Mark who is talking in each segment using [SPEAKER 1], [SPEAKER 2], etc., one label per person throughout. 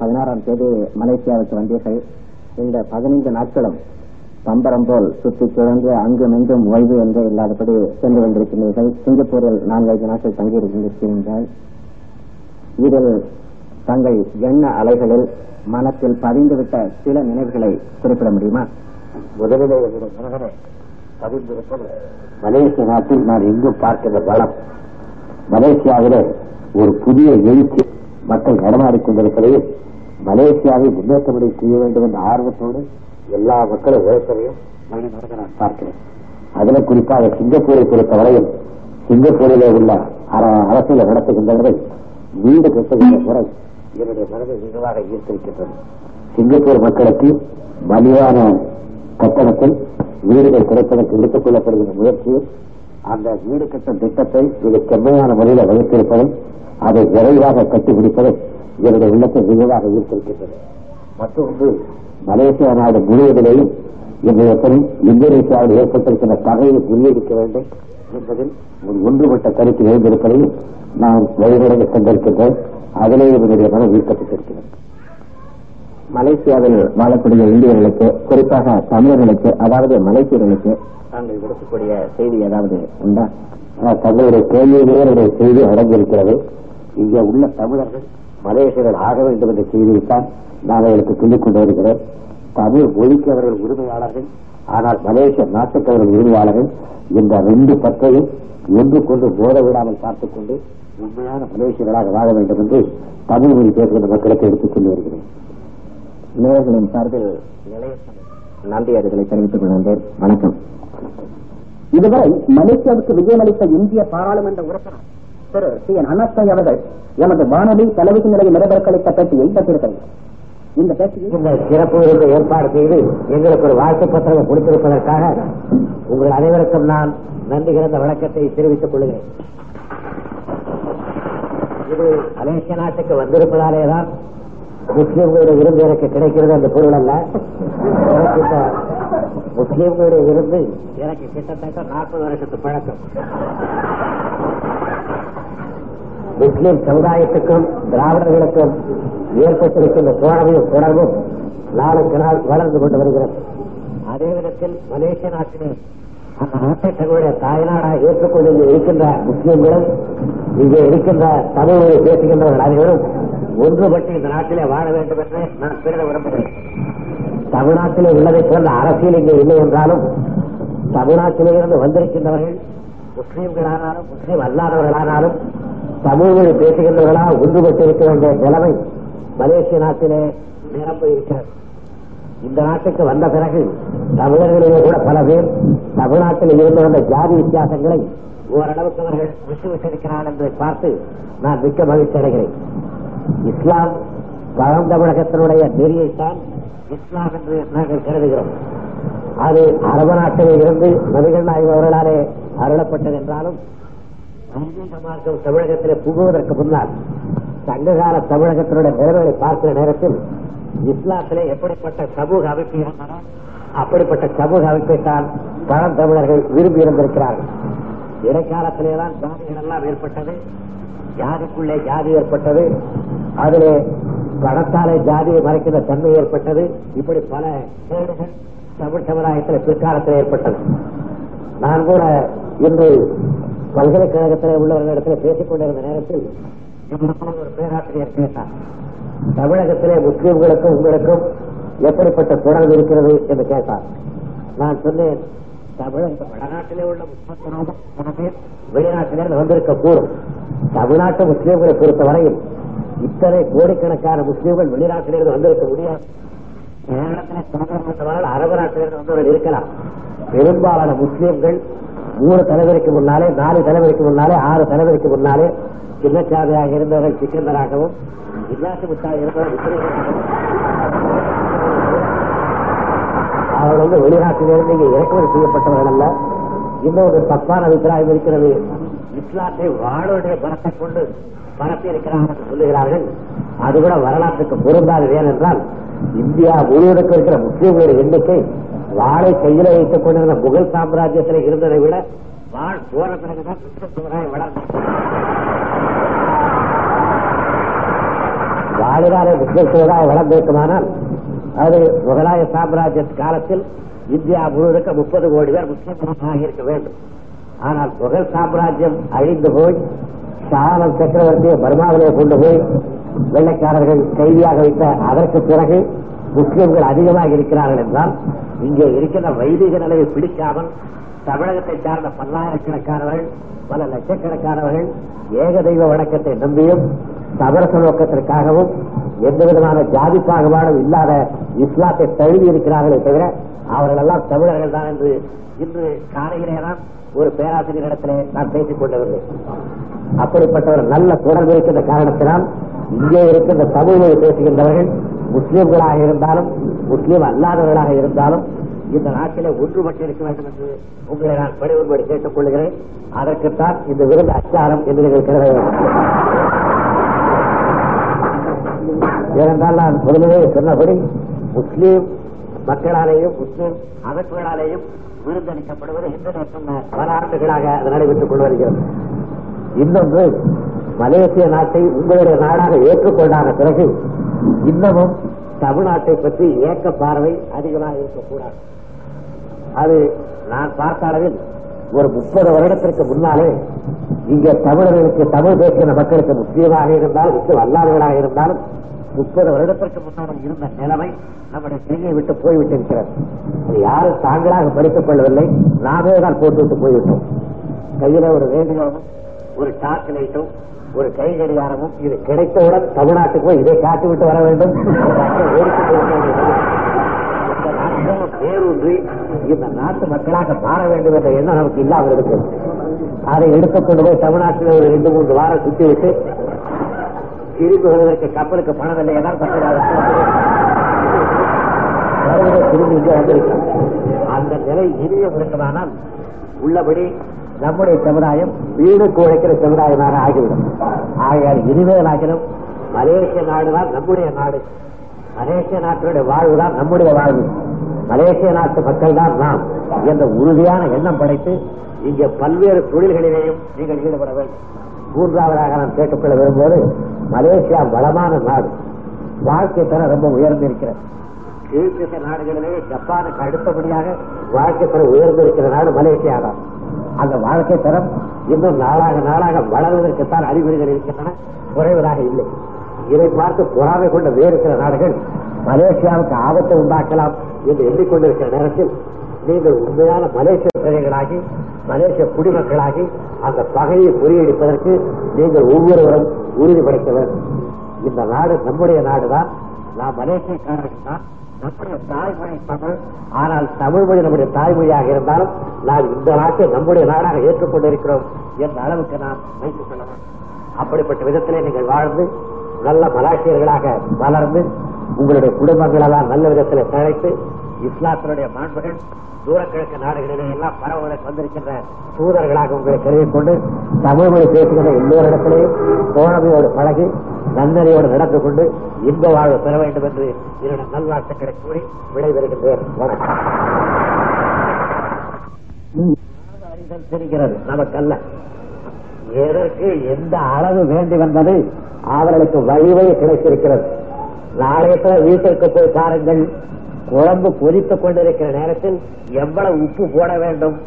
[SPEAKER 1] பதினாறாம் தேதி மலேசியாவுக்கு வந்தீர்கள். இந்த பதினைந்து நாட்களும் பம்பரம் போல் சுற்றி சுழன்று அங்கும் இங்கும் ஓய்வு என்று இல்லாதபடி சென்று கொண்டிருக்கிறீர்கள். சிங்கப்பூரில் நான்கைந்து நாட்கள் தங்கியிருக்கின்றீர்கள் இதில் தங்கள் எண்ண அலைகளில் மனத்தில் பதிந்துவிட்ட சில நினைவுகளை குறிப்பிட முடியுமா?
[SPEAKER 2] முதலிலே பதிந்திருப்பது மலேசிய நாட்டில் நான் எங்கும் பார்க்கின்ற பலம் மலேசியாவிலே ஒரு புதிய எழுச்சி மக்கள் நடமாடிக் கொண்டிருப்பதையும் மலேசியாவை முன்னேற்றப்படி செய்ய வேண்டும் என்ற ஆர்வத்தோடு எல்லா மக்களும் உழைப்பதையும் மனிதனாக நான் பார்க்கிறேன். அதில் குறிப்பாக சிங்கப்பூரை பொறுத்தவரையில் சிங்கப்பூரிலே உள்ள அரசியலை அரசியல் நடத்துகின்றவர்கள் வீடு கட்டுகின்ற முறை என்னுடைய மனதை மிகவாக ஈர்த்திருக்கின்றது. சிங்கப்பூர் மக்களுக்கு மலிவான கட்டணத்தில் வீடுகள் கிடைப்பதற்கு எடுத்துக் கொள்ளப்படுகின்ற முயற்சியில் அந்த வீடு கட்டும் திட்டத்தை மிக செம்மையான முறையில் வகுத்திருப்பதும் அதை விரைவாக கட்டிப்பிடிப்பதும் என்னுடைய உள்ளத்தை விரிவாக ஈர்த்திருக்கின்றது மற்றொன்று மலேசியா நாடு முழுவதிலேயும் இன்றைய பெரும் இந்தோனேசியாவில் ஏற்பட்டிருக்கின்ற தகையை முறியடிக்க வேண்டும் என்பதில் ஒரு ஒன்றுபட்ட கருத்து எழுந்திருப்பதையும் நான் வழிமுறையை கண்டிருக்கின்றேன் அதிலேயே என்னுடைய மனம் ஈர்க்கப்பட்டிருக்கிறது.
[SPEAKER 1] மலேசியாவில் வாழக்கூடிய இந்தியர்களுக்கு குறிப்பாக தமிழர்களுக்கு அதாவது மலேசியர்களுக்கு தாங்கள் விடுக்கக்கூடிய செய்தி ஏதாவது உண்டா?
[SPEAKER 2] தங்களுடைய கேள்வியிலேயே செய்தி அடங்கியிருக்கிறது. இங்கே உள்ள தமிழர்கள் மலேசியர்கள் ஆக வேண்டும் என்ற செய்தியைத்தான் நான் அவர்களுக்கு சொல்லிக் கொண்டு வருகிறேன் தமிழ் மொழிக்கு அவர்கள் உரிமையாளர்கள் ஆனால் மலேசிய நாட்டுக்கு அவர்கள் உரிமையாளர்கள் இந்த ரெண்டு பற்றையும் ஒன்று கொண்டு மோத விடாமல் பார்த்துக் கொண்டு உண்மையான மலேசியர்களாக வாழ வேண்டும் என்று தமிழ் மொழி பேசுகின்ற மக்களுக்கு எடுத்துக் கொண்டு வருகிறேன்
[SPEAKER 1] நேயர்களின் சார்பில் நன்றியர்களை தெரிவித்துக் கொள்கின்றேன். வணக்கம்.
[SPEAKER 3] இதுவரை மலேசியாவுக்கு விஜயமளித்த இந்திய பாராளுமன்ற உறுப்பினர் திரு சி என் அனஸ்தாய் அவர்கள் எமது வானொலி தலைவிக்கு நிலைய நிலவரக்களித்த பேட்டியை பெற்றிருக்கிறது இந்த பேட்டியை
[SPEAKER 2] சிறப்பு ஏற்பாடு செய்து எங்களுக்கு ஒரு வாழ்த்து பத்திரம் கொடுத்திருப்பதற்காக உங்கள் அனைவருக்கும் நான் நன்றி கிடந்த வணக்கத்தை தெரிவித்துக் கொள்கிறேன். இது மலேசிய நாட்டுக்கு வந்திருப்பதாலே தான் முஸ்லீம்களுடைய விருந்து எனக்கு கிடைக்கிறது அந்த பொருள் அல்ல. முஸ்லீம்களுடைய விருந்து எனக்கு கிட்டத்தட்ட நாற்பது வருஷத்து பழக்கம். முஸ்லிம் சமுதாயத்துக்கும் திராவிடர்களுக்கும் ஏற்பட்டிருக்கின்ற தோழமையும் தொடர்பும் நாளுக்கு நாள் வளர்ந்து கொண்டு வருகிறது. அதே விதத்தில் மலேசிய நாட்டிலே அந்த நாட்டை தங்களுடைய தாய்நாடாக ஏற்றுக்கொண்டு இருக்கின்ற முஸ்லிம்களும் இங்கே இருக்கின்ற தமிழ் மொழி பேசுகின்றவர்கள் அனைவரும் ஒன்றுபட்டு இந்த நாட்டிலே வாழ வேண்டும் என்று நான் பெருத விரும்புகிறேன். தமிழ்நாட்டிலே உள்ளதை போன்ற அரசியல் இங்கே இல்லை என்றாலும் தமிழ்நாட்டிலே இருந்து வந்திருக்கின்றவர்கள் முஸ்லீம்களானாலும் முஸ்லீம் அல்லாதவர்களானாலும் தமிழ் மொழி ஒன்றுபட்டிருக்க வேண்டிய நிலைமை மலேசிய நாட்டிலே நிரம்ப இருக்கிறது இந்த நாட்டுக்கு வந்த பிறகு தமிழர்களிலே கூட பல பேர் தமிழ்நாட்டில் இருந்து வந்த ஜாதி வித்தியாசங்களை ஓரளவுக்கு அவர்கள் விட்டு என்பதை பார்த்து நான் மிக்க மகிழ்ச்சி அடைகிறேன். இஸ்லாம் பழந்தமிழகத்தினுடைய நெறியைத்தான் இஸ்லாம் என்று நாங்கள் கருதுகிறோம். அது அரபு நாட்டிலே இருந்து நபிகள் நாயகம் அவர்களாலே அருளப்பட்டது என்றாலும் ஆன்மீக மார்க்கம் தமிழகத்தில் புகுவதற்கு முன்னால் சங்ககால தமிழகத்தினுடைய நிலைமைகளை பார்க்கிற நேரத்தில் இஸ்லாத்திலே எப்படிப்பட்ட சமூக அமைப்பு இருந்ததோ அப்படிப்பட்ட சமூக அமைப்பை தான் பழந்தமிழர்கள் விரும்பி இருந்திருக்கிறார்கள். இடைக்காலத்திலேதான் ஜாதிகள் எல்லாம் ஏற்பட்டது ஜாதிக்குள்ளே ஜாதி ஏற்பட்டது அதிலே பணத்தாலே ஜாதியை மறைக்கிற தன்மை ஏற்பட்டது இப்படி பல கேடுகள் தமிழ் சமுதாயத்தில் பிற்காலத்தில் ஏற்பட்டது. நான் கூட இன்று பல்கலைக்கழகத்தில் உள்ளவர்களிடத்தில் பேசிக் கொண்டிருந்த நேரத்தில் ஒரு பேராசிரியர் கேட்டார் தமிழகத்திலே முஸ்லீம்களுக்கும் உங்களுக்கும் எப்படிப்பட்ட தொடர்பு இருக்கிறது என்று கேட்டார். நான் சொன்னேன் தமிழக வடநாட்டிலே உள்ள முப்பத்தி பேர் வெளிநாட்டிலிருந்து வந்திருக்க கூடும். தமிழ்நாட்டு முஸ்லீம்களை பொறுத்தவரையில் இத்தனை கோடிக்கணக்கான முஸ்லீம்கள் வெளிநாட்டிலிருந்து வந்திருக்க முடியாது. கேரளத்திலே தொடர்பு அரபு நாட்டிலிருந்து வந்தவர்கள் இருக்கலாம். பெரும்பாலான முஸ்லீம்கள் மூணு தலைவருக்கு முன்னாலே நாலு தலைவருக்கு முன்னாலே ஆறு தலைவருக்கு முன்னாலே சின்னச்சாதையாக இருந்தவர்கள் சிக்கந்தராகவும் இல்லாசி முத்தாக இருந்தவர்கள் முஸ்லிம்களாகவும் அவர்கள் வந்து வெளிநாட்டிலிருந்து இங்கே இறக்குமதி செய்யப்பட்டவர்கள் அல்ல. இன்னொரு தப்பான அபிப்பிராயம் இருக்கிறது. இஸ்லாத்தை வாழுடைய பலத்தை கொண்டு பரப்பி இருக்கிறார்கள் என்று சொல்லுகிறார்கள். அது கூட வரலாற்றுக்கு பொருந்தாது ஏனென்றால் இந்தியா முழுவதற்கு இருக்கிற முஸ்லீம்களுடைய எண்ணிக்கை வாழை கையில வைத்துக் கொண்டிருந்த முகல் சாம்ராஜ்யத்தில் இருந்ததை விட வாழ் போற பிறகுதான் முஸ்லிம் சமுதாயம் வளர்ந்தது வாழ்கால வளர்ந்திருக்குமானால் அது முகலாய சாம்ராஜ்ய காலத்தில் இந்தியா முழுவதுக்கு முப்பது கோடி பேர் முஸ்லிம்களாக இருக்க வேண்டும். ஆனால் முகல் சாம்ராஜ்யம் அழிந்து போய் ஷாலம் சக்கரவர்த்தியை பர்மாவிலே கொண்டு போய் வெள்ளைக்காரர்கள் கைதியாக வைத்த அதற்கு பிறகு முஸ்லிம்கள் அதிகமாக இருக்கிறார்கள் என்றால் இங்கே இருக்கிற வைதிக நிலையை பிடிக்காமல் தமிழகத்தை சார்ந்த பல்லாயிரக்கணக்கானவர்கள் பல லட்சக்கணக்கானவர்கள் ஏக தெய்வ வணக்கத்தை நம்பியும் சமரச நோக்கத்திற்காகவும் எந்த விதமான ஜாதி பாகுபாடும் இல்லாத இஸ்லாத்தை தழுவி இருக்கிறார்களே தவிர அவர்கள் எல்லாம் தமிழர்கள் தான் என்று இன்று காலையிலே தான் ஒரு பேராசிரியரிடத்திலே நான் பேசிக் கொண்டவில்லை. அப்படிப்பட்ட ஒரு நல்ல தொடர்பு இருக்கின்ற காரணத்தினால் இங்கே இருக்கின்ற தமிழ் பேசுகின்றவர்கள் முஸ்லீம்களாக இருந்தாலும் முஸ்லீம் அல்லாதவர்களாக இருந்தாலும் இந்த நாட்டிலே ஒன்றுபட்டு இருக்க வேண்டும் என்று உங்களை நான் பணிவுபடி கேட்டுக் கொள்கிறேன். அதற்குத்தான் இந்த விருது அச்சாரம் என்று நீங்கள் கருத ஏனென்றால் நான் முதலிலே சொன்னபடி முஸ்லீம் மக்களாலேயும் முஸ்லீம் அமைப்புகளாலேயும் விருந்தளிக்கப்படுவது இன்று சொன்ன பல ஆண்டுகளாக அது நடைபெற்றுக் கொண்டு வருகிறது. இன்னொன்று மலேசிய நாட்டை உங்களுடைய நாடாக ஏற்றுக்கொண்டான பிறகு இன்னமும் தமிழ்நாட்டை பற்றி ஏக்க பார்வை அதிகமாக இருக்கக்கூடாது. அது நான் பார்த்த அளவில் ஒரு முப்பது வருடத்திற்கு முன்னாலே இங்கே தமிழர்களுக்கு தமிழ் பேசுகிற மக்களுக்கு முக்கியமாக இருந்தாலும் முக்கியம் அல்லாதவர்களாக இருந்தாலும் முப்பது வருடத்திற்கு முன்னால் இருந்த நிலைமை நம்முடைய சிறையை விட்டு போய்விட்டிருக்கிறது. அது யாரும் தாங்களாக படித்துக் கொள்ளவில்லை. நாமே தான் போட்டுவிட்டு போய்விட்டோம். கையில ஒரு ரேடியோவும் ஒரு டார்ச் லைட்டும் ஒரு கை கடிகாரமும் இது கிடைத்தவுடன் தமிழ்நாட்டுக்கு போய் இதை காட்டிவிட்டு வர வேண்டும். பேரூன்றி இந்த நாட்டு மக்களாக மாற வேண்டும் என்ற எண்ணம் நமக்கு இல்லாமல் இருக்கு. அதை எடுத்துக்கொண்டு போய் தமிழ்நாட்டில் ஒரு ரெண்டு மூன்று வாரம் சுத்தி விட்டு திரும்பி வருவதற்கு கப்பலுக்கு பணம் இல்லை ஏதாவது திரும்பி இங்கே அந்த நிலை இனியும் இருக்குமானால் உள்ளபடி நம்முடைய சமுதாயம் வீடுக்கு உழைக்கிற சமுதாயமாக ஆகிவிடும். ஆகையால் இனிமேல் ஆகிலும் மலேசிய நாடுதான் நம்முடைய நாடு. மலேசிய நாட்டினுடைய வாழ்வுதான் நம்முடைய வாழ்வு. மலேசிய நாட்டு மக்கள் தான் நாம் என்ற உறுதியான எண்ணம் படைத்து இங்கே பல்வேறு தொழில்களிலேயும் நீங்கள் ஈடுபட வேண்டும். மூன்றாவதாக நான் கேட்டுக்கொள்ள விரும்புவது மலேசியா வளமான நாடு. வாழ்க்கை தர ரொம்ப உயர்ந்திருக்கிறது. கீழ்த்திசை நாடுகளிலேயே ஜப்பானுக்கு அடுத்தபடியாக வாழ்க்கை தர உயர்ந்திருக்கிற நாடு மலேசியா தான் அந்த வாழ்க்கை தரம் இன்னும் நாளாக நாளாக வளர்வதற்குத்தான் அறிகுறிகள் இருக்கின்றன. குறைவதாக இல்லை. இதை பார்த்து பொறாமை கொண்ட வேறு சில நாடுகள் மலேசியாவுக்கு ஆபத்தை உண்டாக்கலாம் என்று எண்ணிக்கொண்டிருக்கிற நேரத்தில் நீங்கள் உண்மையான மலேசிய பிரஜைகளாகி மலேசிய குடிமக்களாகி அந்த பகையை முறியடிப்பதற்கு நீங்கள் ஒவ்வொருவரும் உறுதிப்படுத்த வேண்டும் இந்த நாடு நம்முடைய நாடுதான். நான் மலேசியக்காரர்கள் தான். நம்முடைய தாய்மொழி தமிழ். ஆனால் தமிழ் மொழி நம்முடைய தாய்மொழியாக இருந்தாலும் நாம் இந்த நாட்டை நம்முடைய நாடாக ஏற்றுக்கொண்டிருக்கிறோம் என்ற அளவுக்கு நாம் வைத்துக் கொள்ளலாம். அப்படிப்பட்ட விதத்திலே நீங்கள் வாழ்ந்து நல்ல மலாசியர்களாக வளர்ந்து உங்களுடைய குடும்பங்களெல்லாம் நல்ல விதத்தில் தழைத்து இஸ்லாத்தினுடைய மாண்புகள் தூரக்கிழக்கு நாடுகளிலே எல்லாம் பரவுவதற்கு வந்திருக்கின்ற தூதர்களாக உங்களை கருதிக் கொண்டு தமிழ் மொழி பேசுகிற எல்லோரிடத்திலே தோழமையோடு பழகி நன்னறியோடு நடந்து கொண்டு இன்ப வாழ்வு பெற வேண்டும் என்று என்னுடைய நல்வாழ்த்துக்களை கூறி விடைபெறுகின்றேன். வணக்கம். அறிதல் தெரிகிறது. நமக்கல்ல. எதற்கு எந்த அளவு வேண்டி வந்தது? அவர்களுக்கு வழிவழி கிடைத்திருக்கிறது. நாளைய வீட்டிற்கு போய் பாருங்கள். குழம்பு கொதித்துக் கொண்டிருக்கிற நேரத்தில் எவ்வளவு உப்பு போட வேண்டும்?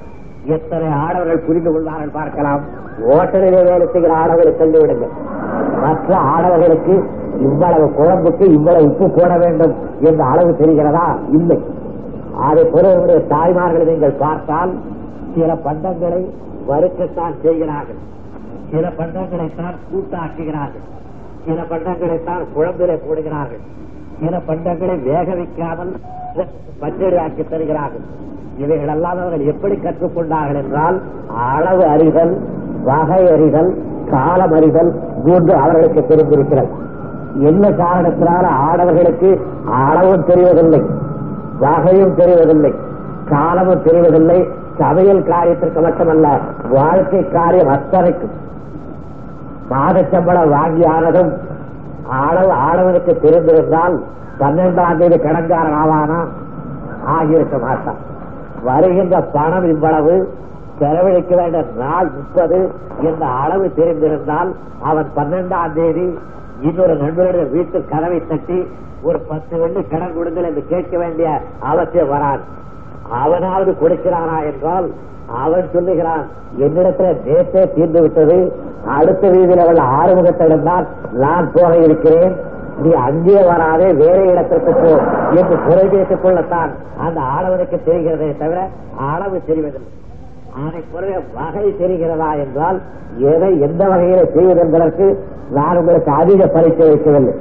[SPEAKER 2] எத்தனை ஆடவர்கள் புரிந்து கொள்வார்கள் பார்க்கலாம். ஓட்டலிலே வேலை செய்கிற ஆடவர்களை சொல்லிவிடுங்கள். மற்ற ஆடவர்களுக்கு இவ்வளவு குழம்புக்கு இவ்வளவு உப்பு போட வேண்டும் என்ற அளவு தெரிகிறதா? இல்லை. அதை பொறுவருடைய தாய்மார்களை நீங்கள் பார்த்தால் சில பண்டங்களை வறுக்கத்தான் செய்கிறார்கள். சில பண்டங்களைத்தான் கூட்டாக்குகிறார்கள். சில பண்டங்களைத்தான் குழம்பிலே போடுகிறார்கள். சில பண்டங்களை வேக வைக்காமல் பச்சடி ஆக்கி தருகிறார்கள். இவைகளெல்லாம் அவர்கள் எப்படி கற்றுக்கொண்டார்கள் என்றால் அளவு அறிதல் வகை அறிதல் காலம் அறிதல் மூன்று அவர்களுக்கு தெரிந்திருக்கிறது. என்ன காரணத்தினால ஆடவர்களுக்கு அளவும் தெரிவதில்லை வகையும் தெரிவதில்லை காலமும் தெரிவதில்லை சமையல் காரியத்திற்கு மட்டுமல்ல வாழ்க்கை காரியம் அத்தனைக்கும். மாத சம்பளம் வாங்கி ஆடவனுக்கு தெரிந்திருந்தால் பன்னெண்டாம் தேதி கடன்காரன் ஆவானா? ஆகியிருக்க மாட்டான். வருகின்ற பணம் இவ்வளவு செலவழிக்க வேண்டிய நாள் முப்பது என்ற அளவு தெரிந்திருந்தால் அவன் பன்னெண்டாம் தேதி இன்னொரு நண்பருடைய வீட்டு கதவை தட்டி ஒரு பத்து வெள்ளி கடன் கொடுங்கள் என்று கேட்க வேண்டிய அவசியம் வராது. அவனாவது கொடுக்கிறானா என்றால் அவன் சொல்லுகிறான் என்னிடத்துல நேற்றே தீர்ந்து விட்டது. அடுத்த வீதியில் உள்ள ஆறுமுகத்திடம் தான் நான் போக இருக்கிறேன். நீ அங்கே வராதே வேற இடத்திற்கு போ என்று குறை பேசிக் கொள்ளத்தான் அந்த ஆடவனுக்கு தெரிகிறதே தவிர அளவு தெரிவதில்லை. அதை பொறுத்த வகை தெரிகிறதா என்றால் எதை எந்த வகையில செய்வது என்பதற்கு நான் உங்களுக்கு அதிக பரிசு வைக்கவில்லை.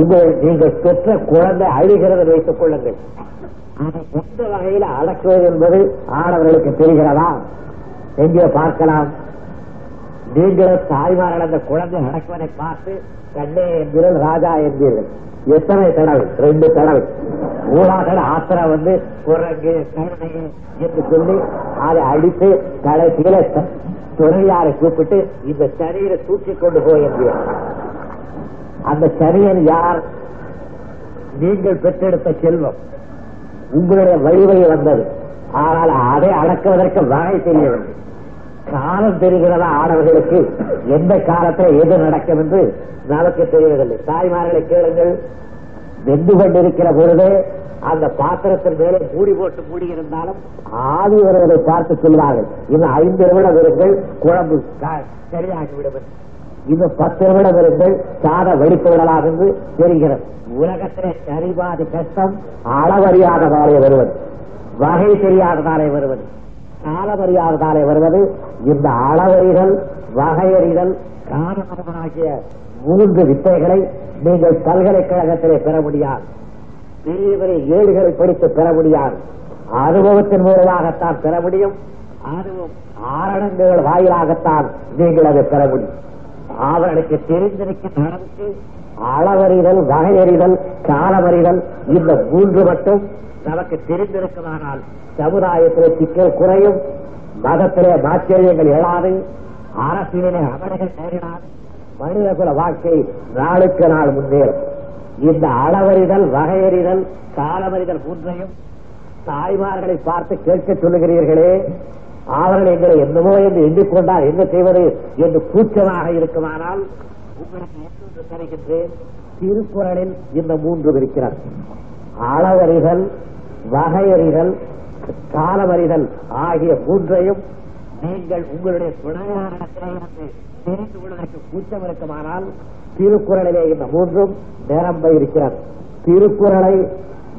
[SPEAKER 2] உங்கள் நீங்கள் பெற்ற குழந்தை அழுகிறது வைத்துக் கொள்ளுங்கள். அதை எந்த வகையில அடக்குவது என்பது ஆடவர்களுக்கு தெரிகிறதா? எங்கே பார்க்கலாம். நீங்களும் தாய்மார்கள் அந்த குழந்தை அடக்குவதை பார்த்து கண்ணே என்கிறல் ராஜா என்பீர்கள் எத்தனை தடவை? ரெண்டு தடவை. மூணாவது ஆத்திரம் வந்து குரங்கு கருணை என்று சொல்லி அதை அடித்து தலை கீழே துறையாரை கூப்பிட்டு இந்த சனியை தூக்கி கொண்டு போய் என்கிறார் அந்த சனியன் யார்? நீங்கள் பெற்றெடுத்த செல்வம். உங்களுடைய வழிவகை வந்தது. ஆனால் அதை அடக்குவதற்கு வகை தெரியவில்லை. காலம் தெரிகிறதா ஆடவர்களுக்கு எந்த காலத்தில் எது நடக்கும் என்று நமக்கு தெரியவில்லை. தாய்மார்களை கேளுங்கள். வெந்து கொண்டிருக்கிற பொழுது அந்த பாத்திரத்தின் மேலே மூடி போட்டு மூடி இருந்தாலும் ஆதி வருவதை பார்த்து சொல்வார்கள் இன்னும் ஐந்து நிமிடம் இருங்கள். குழம்பு க- சரியாகிவிடும் இந்த பத்து நிமிடங்கள் சாத சாதம் இருந்து என்று தெரிகிறது. உலகத்திலே சரிபாதி கஷ்டம் அளவறியாததாலே வருவது. வகை தெரியாததாலே வருவது. காலமறியாததாலே வருவது. இந்த அளவறிதல் வகையறிதல் காரணமாகிய மூன்று வித்தைகளை நீங்கள் பல்கலைக்கழகத்திலே பெற முடியாது. பெரிய பெரிய ஏடுகளை படித்து பெற முடியாது. அனுபவத்தின் மூலமாகத்தான் பெற முடியும். அதுவும் ஆரணங்கள் வாயிலாகத்தான் நீங்கள் அதை பெற முடியும். அவர்களுக்கு தெரிந்திருக்கின்ற அளவுக்கு அளவறிதல் வகையறிதல் காலமறிதல் இந்த மூன்று மட்டும் நமக்கு தெரிந்திருக்குமானால் சமுதாயத்திலே சிக்கல் குறையும். மதத்திலே மாச்சரியங்கள் எழாது. அரசியலிலே அவர்கள் நேரிடாது. மனிதகுல வாழ்க்கை நாளுக்கு நாள் முன்னேறும். இந்த அளவறிதல் வகையறிதல் காலமறிதல் மூன்றையும் தாய்மார்களை பார்த்து கேட்க சொல்லுகிறீர்களே. அவர்கள் எங்களை என்னமோ என்று எண்ணிக்கொண்டால் என்ன செய்வது என்று கூச்சமாக இருக்குமானால் உங்களுக்கு இன்னொன்று தருகின்றேன். திருக்குறளில் இந்த மூன்று இருக்கிறார் அளவறிகள் வகையறிதல் காலமறிதல் ஆகிய மூன்றையும் நீங்கள் உங்களுடைய துணையாரிடத்திலே தெரிந்து கொள்வதற்கு கூச்சம் இருக்குமானால் திருக்குறளிலே இந்த மூன்றும் நிரம்ப இருக்கிறார் திருக்குறளை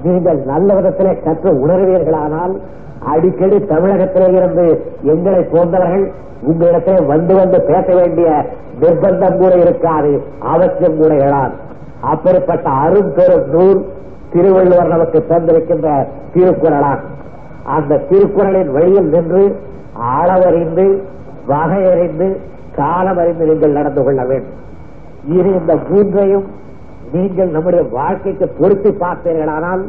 [SPEAKER 2] நீங்கள் நல்ல விதத்திலே கற்று உணர்வீர்களானால் அடிக்கடி தமிழகத்திலே இருந்து எங்களை போன்றவர்கள் உங்களிடத்திலே வந்து வந்து பேச வேண்டிய நிர்பந்தம் கூட இருக்காது அவசியம் கூட எழாது அப்படிப்பட்ட அரும்பெரும் நூல் திருவள்ளுவர் நமக்கு தந்திருக்கின்ற திருக்குறளாகும் அந்த திருக்குறளின் வழியில் நின்று அளவறிந்து வகையறிந்து காலமறிந்து நீங்கள் நடந்து கொள்ள வேண்டும். இது இந்த மூன்றையும் நீங்கள் நம்முடைய வாழ்க்கைக்கு பொருத்தி பார்த்தீர்களானால்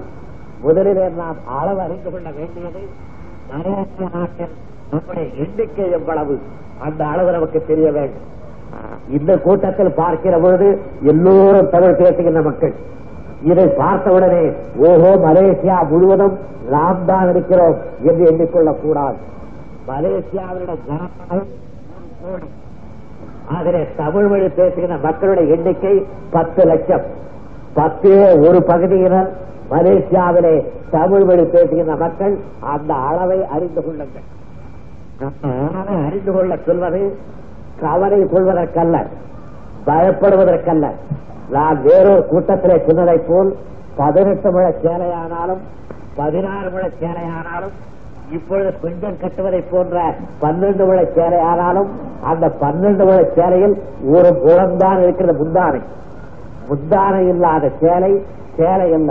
[SPEAKER 2] முதலிலே நாம் அளவு அறிந்து கொள்ள வேண்டியது மலேசிய நாட்டில் நம்முடைய எண்ணிக்கை எவ்வளவு? அந்த அளவு நமக்கு தெரிய வேண்டும். இந்த கூட்டத்தில் பார்க்கிற பொழுது எல்லோரும் தமிழ் பேசுகின்ற மக்கள். இதை பார்த்தவுடனே ஓஹோ மலேசியா முழுவதும் நாம் தான் இருக்கிறோம் என்று எண்ணிக்கொள்ளக் கூடாது மலேசியாவினுடைய ஆகவே தமிழ் மொழி பேசுகிற மக்களுடைய எண்ணிக்கை பத்து லட்சம். பத்திலே ஒரு பகுதியினர் மலேசியாவிலே தமிழ் மொழி பேசுகின்ற மக்கள் அந்த அளவை அறிந்து கொள்ளுங்கள். அளவை அறிந்து கொள்ள சொல்வது கவலை கொள்வதற்கல்ல பயப்படுவதற்கல்ல. நான் வேறொரு கூட்டத்திலே சொன்னதைப் போல் பதினெட்டு முழ சேலையானாலும் பதினாறு முழ சேலையானாலும் இப்பொழுது பெண்கள் கட்டுவதை போன்ற பன்னெண்டு முழ சேலை ஆனாலும் அந்த பன்னெண்டு முழ சேலையில் ஒரு முழம்தான் இருக்கிற முந்தானை. முந்தானை இல்லாத சேலை சேலை அல்ல.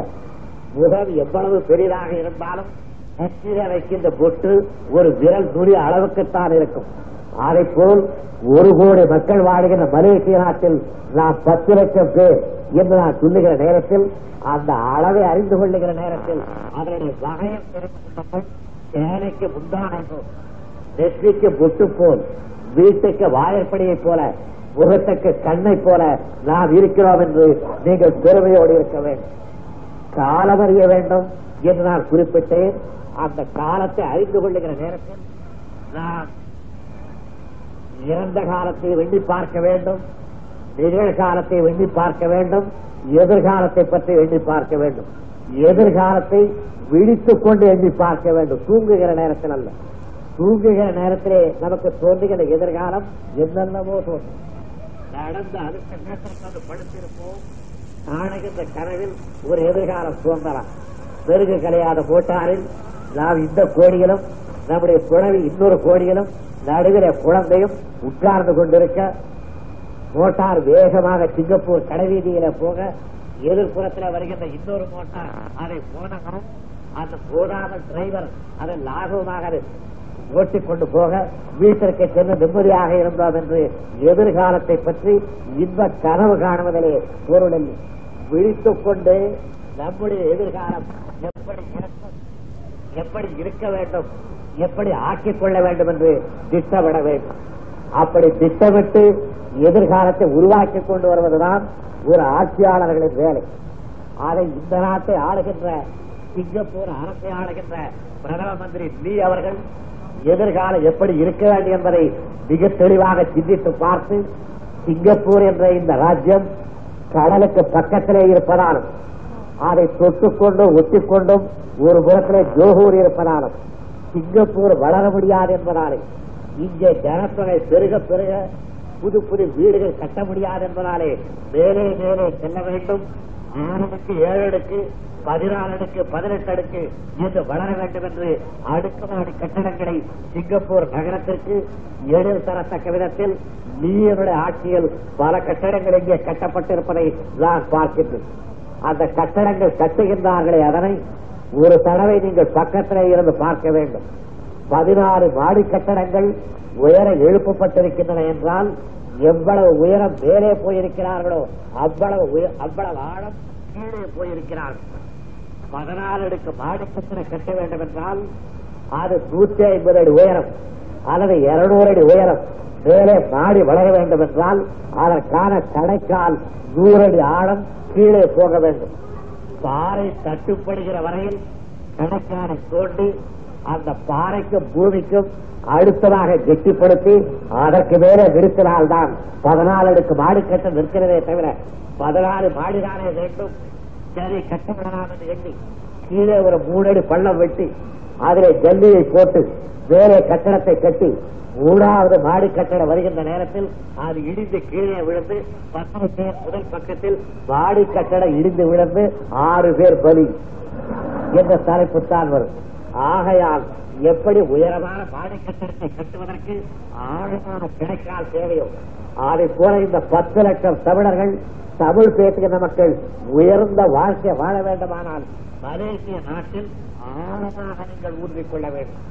[SPEAKER 2] முகம் எவ்வளவு பெரிதாக இருந்தாலும் நெற்றியில வைக்கின்ற பொட்டு ஒரு விரல் நுடி அளவுக்குத்தான் இருக்கும். அதை போல் ஒரு கோடி மக்கள் வாழ்கின்ற மலேசிய நாட்டில் நான் பத்து லட்சம் பேர் என்று நான் சொல்லுகிற நேரத்தில் அந்த அளவை அறிந்து கொள்ளுகிற நேரத்தில் அதனுடைய வகையை தெரிந்து கொண்டவர்கள் சேனைக்கு முந்தானை போல் நெற்றிக்கு பொட்டு போல் வீட்டுக்கு வாயற்படியை போல முகத்துக்கு கண்ணை போல நாம் இருக்கிறோம் என்று நீங்கள் பெருமையோடு இருக்க வேண்டும். காலம் அறிய வேண்டும் என்று நான் குறிப்பிட்டேன். அந்த காலத்தை அறிந்து கொள்ளுகிற நேரத்தில் நான் இறந்த காலத்தை வெண்ணி பார்க்க வேண்டும். நிகழ்காலத்தை வெண்ணி பார்க்க வேண்டும். எதிர்காலத்தை பற்றி எண்ணி பார்க்க வேண்டும். எதிர்காலத்தை விழித்துக் கொண்டு எண்ணி பார்க்க வேண்டும். தூங்குகிற நேரத்தில் அல்ல. தூங்குகிற நேரத்திலே நமக்கு தோன்றுகிற எதிர்காலம் என்னென்னவோ தோன்றும். நடந்த அடுத்த நேரத்தில் படுத்திருப்போம். காணுகின்ற கனவில் ஒரு எதிர்காலம் தோன்றலாம். பெருகு கிடையாத மோட்டாரில் நாம் இந்த கோடியிலும் நம்முடைய துணவி இன்னொரு கோடியிலும் நடுவில் குழந்தையும் உட்கார்ந்து கொண்டிருக்க மோட்டார் வேகமாக சிங்கப்பூர் கடைவீதியில போக எதிர்புறத்தில் வருகின்ற இன்னொரு மோட்டார் அதை போனவரும் அந்த போடாமல் டிரைவர் அதை லாகவமாக ஓட்டிக் கொண்டு போக வீட்டிற்கு சென்று நிம்மதியாக இருந்தோம் என்று எதிர்காலத்தை பற்றி இன்ப கனவு காணுவதிலே பொருளில் விழித்துக் கொண்டு நம்முடைய எதிர்காலம் எப்படி இருக்கும் எப்படி இருக்க வேண்டும் எப்படி ஆக்கிக் கொள்ள வேண்டும் என்று திட்டமிட வேண்டும். அப்படி திட்டமிட்டு எதிர்காலத்தை உருவாக்கி கொண்டு வருவதுதான் ஒரு ஆட்சியாளர்களின் வேலை. அதை இந்த நாட்டை ஆளுகின்ற சிங்கப்பூர் அரசை ஆளுகின்ற பிரதம மந்திரி லீ அவர்கள் எதிர்காலம் எப்படி இருக்க வேண்டும் என்பதை மிக தெளிவாக சிந்தித்து பார்த்து சிங்கப்பூர் என்ற இந்த ராஜ்யம் கடலுக்கு பக்கத்திலே இருப்பதாலும் அதை தொட்டுக்கொண்டும் ஒட்டிக்கொண்டும் ஒரு புறத்திலே ஜோகூர் இருப்பதாலும் சிங்கப்பூர் வளர முடியாது என்பதாலே இங்கே ஜனத்தொகை பெருக பெருக புது புது வீடுகள் கட்ட முடியாது என்பதாலே மேலே மேலே செல்ல வேண்டும். ஆறு ஏழு அடுக்கு பதினாலு அடுக்கு பதினெட்டு அடுக்கு இன்று வளர வேண்டும் என்று அடுக்குமாடி கட்டடங்களை சிங்கப்பூர் நகரத்திற்கு எழில் தரத்தக்க விதத்தில் நீயனுடைய ஆட்சியில் பல கட்டடங்கள் இங்கே கட்டப்பட்டிருப்பதை நான் பார்க்கின்றேன். அந்த கட்டடங்கள் கட்டுகின்றார்களே அதனை ஒரு தடவை நீங்கள் பக்கத்திலே இருந்து பார்க்க வேண்டும். பதினாறு மாடி கட்டடங்கள் உயர எழுப்பப்பட்டிருக்கின்றன என்றால் எவ்வளவு உயரம் மேலே போயிருக்கிறார்களோ அவ்வளவு அவ்வளவு ஆழம் கீழே போயிருக்கிறார்கள். பதினாலு அடுக்கு மாடி கட்ட வேண்டும் என்றால் அது நூற்றி ஐம்பது அடி உயரம் அல்லது இருநூறு அடி உயரம் மேலே மாடி வளர வேண்டும் என்றால் அதற்கான கடைக்கால் நூறு அடி ஆழம் கீழே போக வேண்டும். பாறை தட்டுப்படுகிற வரையில் கணக்கான தோண்டி அந்த பாறைக்கும் பூமிக்கும் அடுத்ததாக கெட்டிப்படுத்தி அதற்கு மேலே நிறுத்தினால்தான் பதினாலு அடுக்கு மாடி கட்ட நிற்கிறதே தவிர பதினாலு மாடிதானே வேண்டும். சரி கட்டப்படலாம் என்று எண்ணி கீழே ஒரு மூணடி பள்ளம் வெட்டி அதிலே ஜல்லியை போட்டு மேலே கட்டடத்தை கட்டி மூணாவது மாடி கட்டடம் வருகின்ற நேரத்தில் அது இடிந்து கீழே விழுந்து பத்து பேர் முதல் பக்கத்தில் மாடி கட்டடம் இடிந்து விழுந்து ஆறு பேர் பலி. என்ற தலைப்புத்தான் வரும். ஆகையால் எப்படி உயரமான பாடக்கட்டத்தை கட்டுவதற்கு ஆழமான கிடைக்கால் தேவையோ அதை போல இந்த பத்து லட்சம் தமிழர்கள் தமிழ் பேசுகின்ற மக்கள் உயர்ந்த வாழ்க்கை வாழ வேண்டுமானால் மலேசிய நாட்டில் ஆழமாக நீங்கள் ஊன்றிக் கொள்ள வேண்டும்.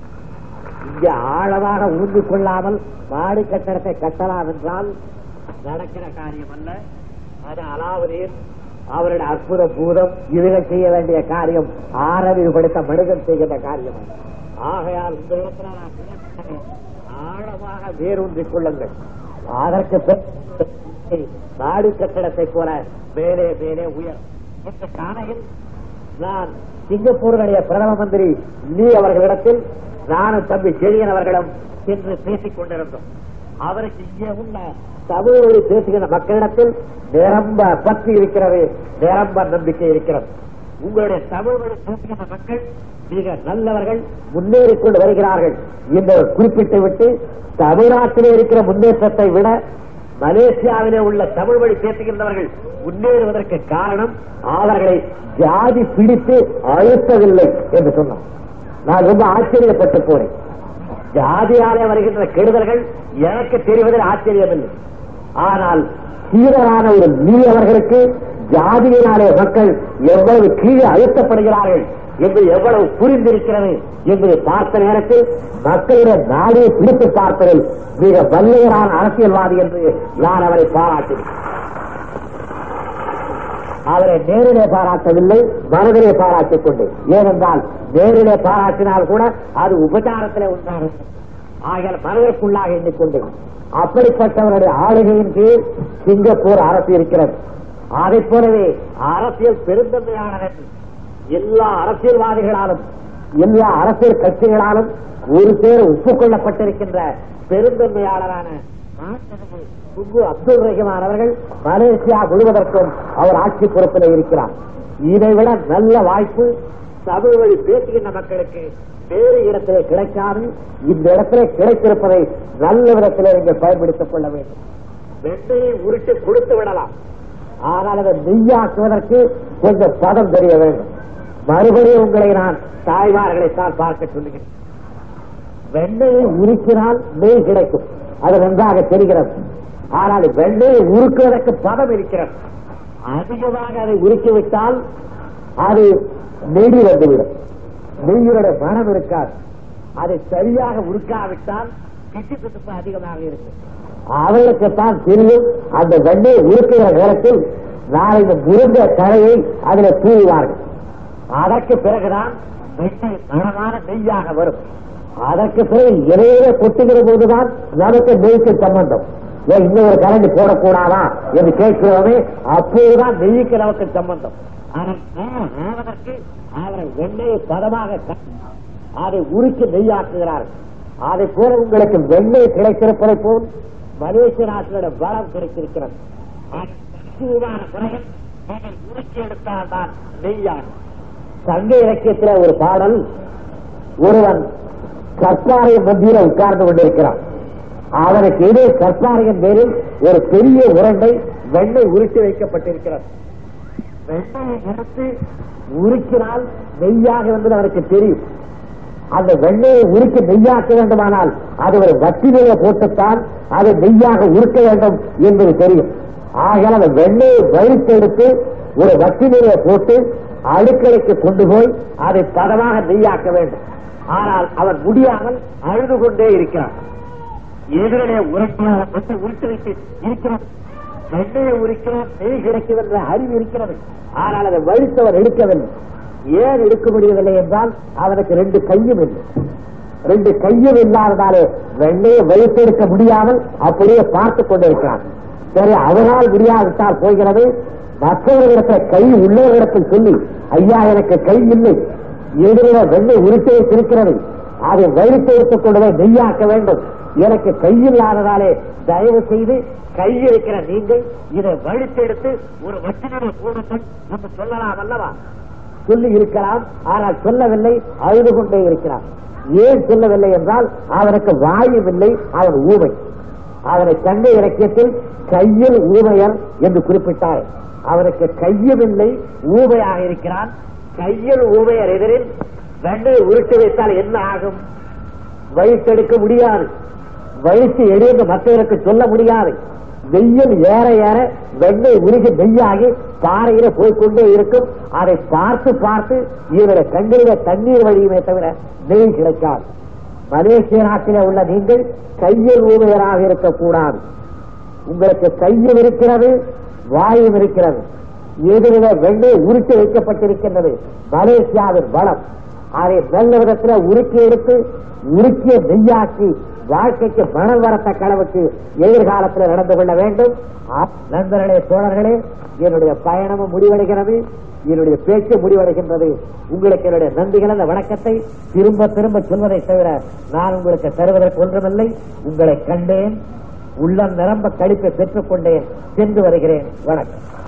[SPEAKER 2] இங்கே ஆழமாக ஊன்றிக் கொள்ளாமல் மாடி கட்டடத்தை கட்டலாம் என்றால் நடக்கிற காரியம் அல்ல. அது அலாவுதீன் அவருடைய அற்புத பூதம் இவர்கள் செய்ய வேண்டிய காரியம் ஆறறிவு படித்த மனிதன் செய்கின்ற காரியம் ஆகையால் இந்த இடத்துல நான் ஆழமாக வேரூன்றிக் கொள்ளுங்கள். அதற்கு நாடு கட்டடத்தை போல மேலே மேலே உயர். இந்த நான் சிங்கப்பூருடைய பிரதம மந்திரி லீ அவர்களிடத்தில் நானும் தம்பி செழியன் அவர்களும் சென்று பேசிக் கொண்டிருந்தோம். அவருக்கு இங்கே உள்ள தமிழ் பேசுகிற மக்களிடத்தில் நிரம்ப பக்தி இருக்கிறது நிரம்ப நம்பிக்கை இருக்கிறது. உங்களுடைய தமிழ் மொழி பேசுகிற மக்கள் மிக நல்லவர்கள் முன்னேறிக் கொண்டு வருகிறார்கள். என்று குறிப்பிட்டு விட்டு தமிழ்நாட்டிலே இருக்கிற முன்னேற்றத்தை விட மலேசியாவிலே உள்ள தமிழ் வழி பேசுகின்றவர்கள் முன்னேறுவதற்கு காரணம் அவர்களை ஜாதி பிடித்து அழுத்தவில்லை என்று சொன்னார். நான் ரொம்ப ஆச்சரியப்பட்டு போனேன். ஜாதியாலே வருகின்ற கெடுதல்கள் எனக்கு தெரிவதில் ஆச்சரியமில்லை. ஆனால் சீரரான ஒரு நீ அவர்களுக்கு ஜாதியினாலே மக்கள் எவ்வளவு கீழே அழுத்தப்படுகிறார்கள் என்று எவ்வளவு புரிந்திருக்கிறது என்பதை பார்த்த நேரத்தில் மக்களுடைய நாடே பிடித்து பார்ப்பதில் மிக வல்லையரான அரசியல்வாதி என்று நான் அவரை பாராட்டினேன். அவரை நேரிலே பாராட்டவில்லை மனதிலே பாராட்டிக் கொண்டேன். ஏனென்றால் நேரிலே பாராட்டினால் கூட அது உபச்சாரத்திலே உண்டாகும். ஆகிய மனதிற்குள்ளாக எண்ணிக்கொண்டு அப்படிப்பட்டவருடைய ஆளுகையின் கீழ் சிங்கப்பூர் அரசு இருக்கிறது. அதைப் போலவே அரசியல் பெருந்தன்மையாளர் எல்லா அரசியல்வாதிகளாலும் எல்லா அரசியல் கட்சிகளாலும் ஒரு பேர் ஒப்புக்கொள்ளப்பட்டிருக்கின்ற பெருந்தன்மையாளரான நாட்டது அப்துல் ரஹிமான் அவர்கள் மலேசியா முழுவதற்கும் அவர் ஆட்சி பொறுப்பில் இருக்கிறார். இதைவிட நல்ல வாய்ப்பு தமிழ் வழி பேசுகின்ற மக்களுக்கு வேறு இடத்திலே கிடைக்காது இந்த இடத்திலே கிடைத்திருப்பதை நல்ல விதத்திலே நீங்கள் பயன்படுத்திக் கொள்ள வேண்டும். வெண்ணையை உருட்டு கொடுத்து விடலாம். ஆனால் அதை நெய்யாக்குவதற்கு கொஞ்சம் பதம் தெரிய வேண்டும். மறுபடியும் உங்களை நான் தாய்மார்களை தான் பார்க்க சொல்லுகிறேன். வெண்ணையை உருக்கினால் நெய் கிடைக்கும். அது நன்றாக தெரிகிறது. ஆனால் வெண்ணையை உருக்குவதற்கு பதம் இருக்கிறது. அதிகமாக அதை உருக்கிவிட்டால் அது நெடி வந்துவிடும். நெய்யுடைய மனம் இருக்காது. அதை சரியாக உருக்காவிட்டால் கிட்டி துட்டுப்பு அதிகமாக இருக்கும் அவர்களுக்கு தெரியும் அந்த வெண்ணை உருக்குகிற நேரத்தில் நாளை இந்த முருங்க கரையை அதில் தூவிவார்கள். அதற்கு பிறகுதான் வெண்ணெய் மனமான நெய்யாக வரும். அதற்கு பிறகு இறையில கொட்டுகிற போதுதான் நமக்கு நெய்க்கு சம்பந்தம். ஏன் இன்னொரு கரண்டி போடக்கூடாதா என்று கேட்கிறோமே அப்போதுதான் நெய்க்கு நமக்கு சம்பந்தம். ஆவதற்கு அவரை வெண்ணையை பதமாக அதை உருக்கி நெய்யாக்குகிறார்கள் அதை போல உங்களுக்கு வெண்ணெய் கிடைத்திருப்பதை போல் மலேசிய நாட்டினுடைய பலம் கிடைத்திருக்கிறது. அற்புதமான முறையில் நீங்கள் உருக்கி எடுத்தால்தான் நெய்யாகும் சங்க இலக்கியத்தில் ஒரு பாடல் ஒருவன் கற்பாறை மத்தியில உட்கார்ந்து கொண்டிருக்கிறான். அவனுக்கு எதிரே கற்பாறையின் பேரில் ஒரு பெரிய உரண்டை வெண்ணெய் உருட்டி வைக்கப்பட்டிருக்கிறது. வெண்ணையை எடுத்து உருக்கினால் நெய்யாக என்பது அவனுக்கு தெரியும். அந்த வெண்ணையை உருக்கி நெய்யாக்க வேண்டுமானால் அது ஒரு வட்டிலையை போட்டுத்தான் அதை நெய்யாக உருக்க வேண்டும் என்பது தெரியும். ஆகையால் அந்த வெண்ணெயை வழித்தெடுத்து ஒரு வட்டிலையை போட்டு அடுக்கலைக்கு கொண்டு போய் அதை பதமாக நெய்யாக்க வேண்டும். ஆனால் அவர் முடியாமல் அழுது கொண்டே இருக்கிறார் எதிரிலே உரைக்காக உருட்டு வைத்து இருக்கிறார் வெண்ணையை உரிக்கிறார் நெய் கிடைக்கவில்லை அறிவு இருக்கிறது. ஆனால் அதை வழித்தவர் எடுக்கவில்லை. ஏன் எடுக்க முடியவில்லை என்றால் அவனுக்கு ரெண்டு கையும் இல்லை. ரெண்டு கையும் இல்லாததாலே வெண்ணையை வழித்தெடுக்க முடியாமல் அப்படியே பார்த்துக் கொண்டிருக்கிறான். சரி அவனால் முடியாவிட்டால் போகிறது. மற்றவர்களிடத்தை கை உள்ளவர்களிடத்தில் சொல்லி ஐயா எனக்கு கை இல்லை. எதிரில வெண்ணை உருட்டை திருக்கிறது அதை வழித்து எடுத்துக் கொண்டு போய் நெய்யாக்க வேண்டும். எனக்கு கையில்லாததாலே தயவு செய்து கையிருக்கிற நீங்கள் இதை வழித்தெடுத்து ஒரு வட்டினரை போடுங்கள் என்று சொல்லலாம் அல்லவா? சொல்லி இருக்கலாம் ஆனால் சொல்லவில்லை அழுது கொண்டே இருக்கிறான் ஏன் சொல்லவில்லை என்றால் அவனுக்கு வாயும் இல்லை அவன் ஊமை. அவனை சண்டை இலக்கியத்தில் கையில் ஊமையர் என்று குறிப்பிட்டார். அவனுக்கு கையும் இல்லை ஊமையாக இருக்கிறான். கையில் ஊமையர் எதிரில் வெண்ணை உருட்டி வைத்தால் என்ன ஆகும்? வயிற்றெடுக்க முடியாது. வயசு எழுந்து மற்றவருக்கு சொல்ல முடியாது. வெயில் ஏற ஏற வெண்ணை உருகி நெய்யாகி பாறையில போய்க்கொண்டே இருக்கும். அதை பார்த்து பார்த்து இவருடைய கண்களில தண்ணீர் வழியுமே தவிர நெய் கிடைக்காது. மலேசிய நாட்டிலே உள்ள நீங்கள் கையில் ஊமையராக இருக்கக்கூடாது. உங்களுக்கு கையும் இருக்கிறது வாயும் இருக்கிறது. எதிரில வெண்ணெய் உருட்டி வைக்கப்பட்டிருக்கின்றது. மலேசியாவின் வளம். அதை நல்ல விதத்தில் உருக்கி எடுத்து உருக்கிய நெய்யாக்கி வாழ்க்கைக்கு மணல் வரத்தக்க அளவுக்கு எதிர்காலத்தில் நடந்து கொள்ள வேண்டும். நண்பர்களே தோழர்களே என்னுடைய பயணமும் முடிவடைகிறது. என்னுடைய பேச்சு முடிவடைகின்றது. உங்களுக்கு என்னுடைய நன்றி கலந்த வணக்கத்தை திரும்ப திரும்ப சொல்வதை தவிர நான் உங்களுக்கு தருவதற்கு ஒன்றுமில்லை. உங்களை கண்டேன் உள்ளம் நிரம்ப கழிப்பை பெற்றுக்கொண்டேன் சென்று வருகிறேன். வணக்கம்.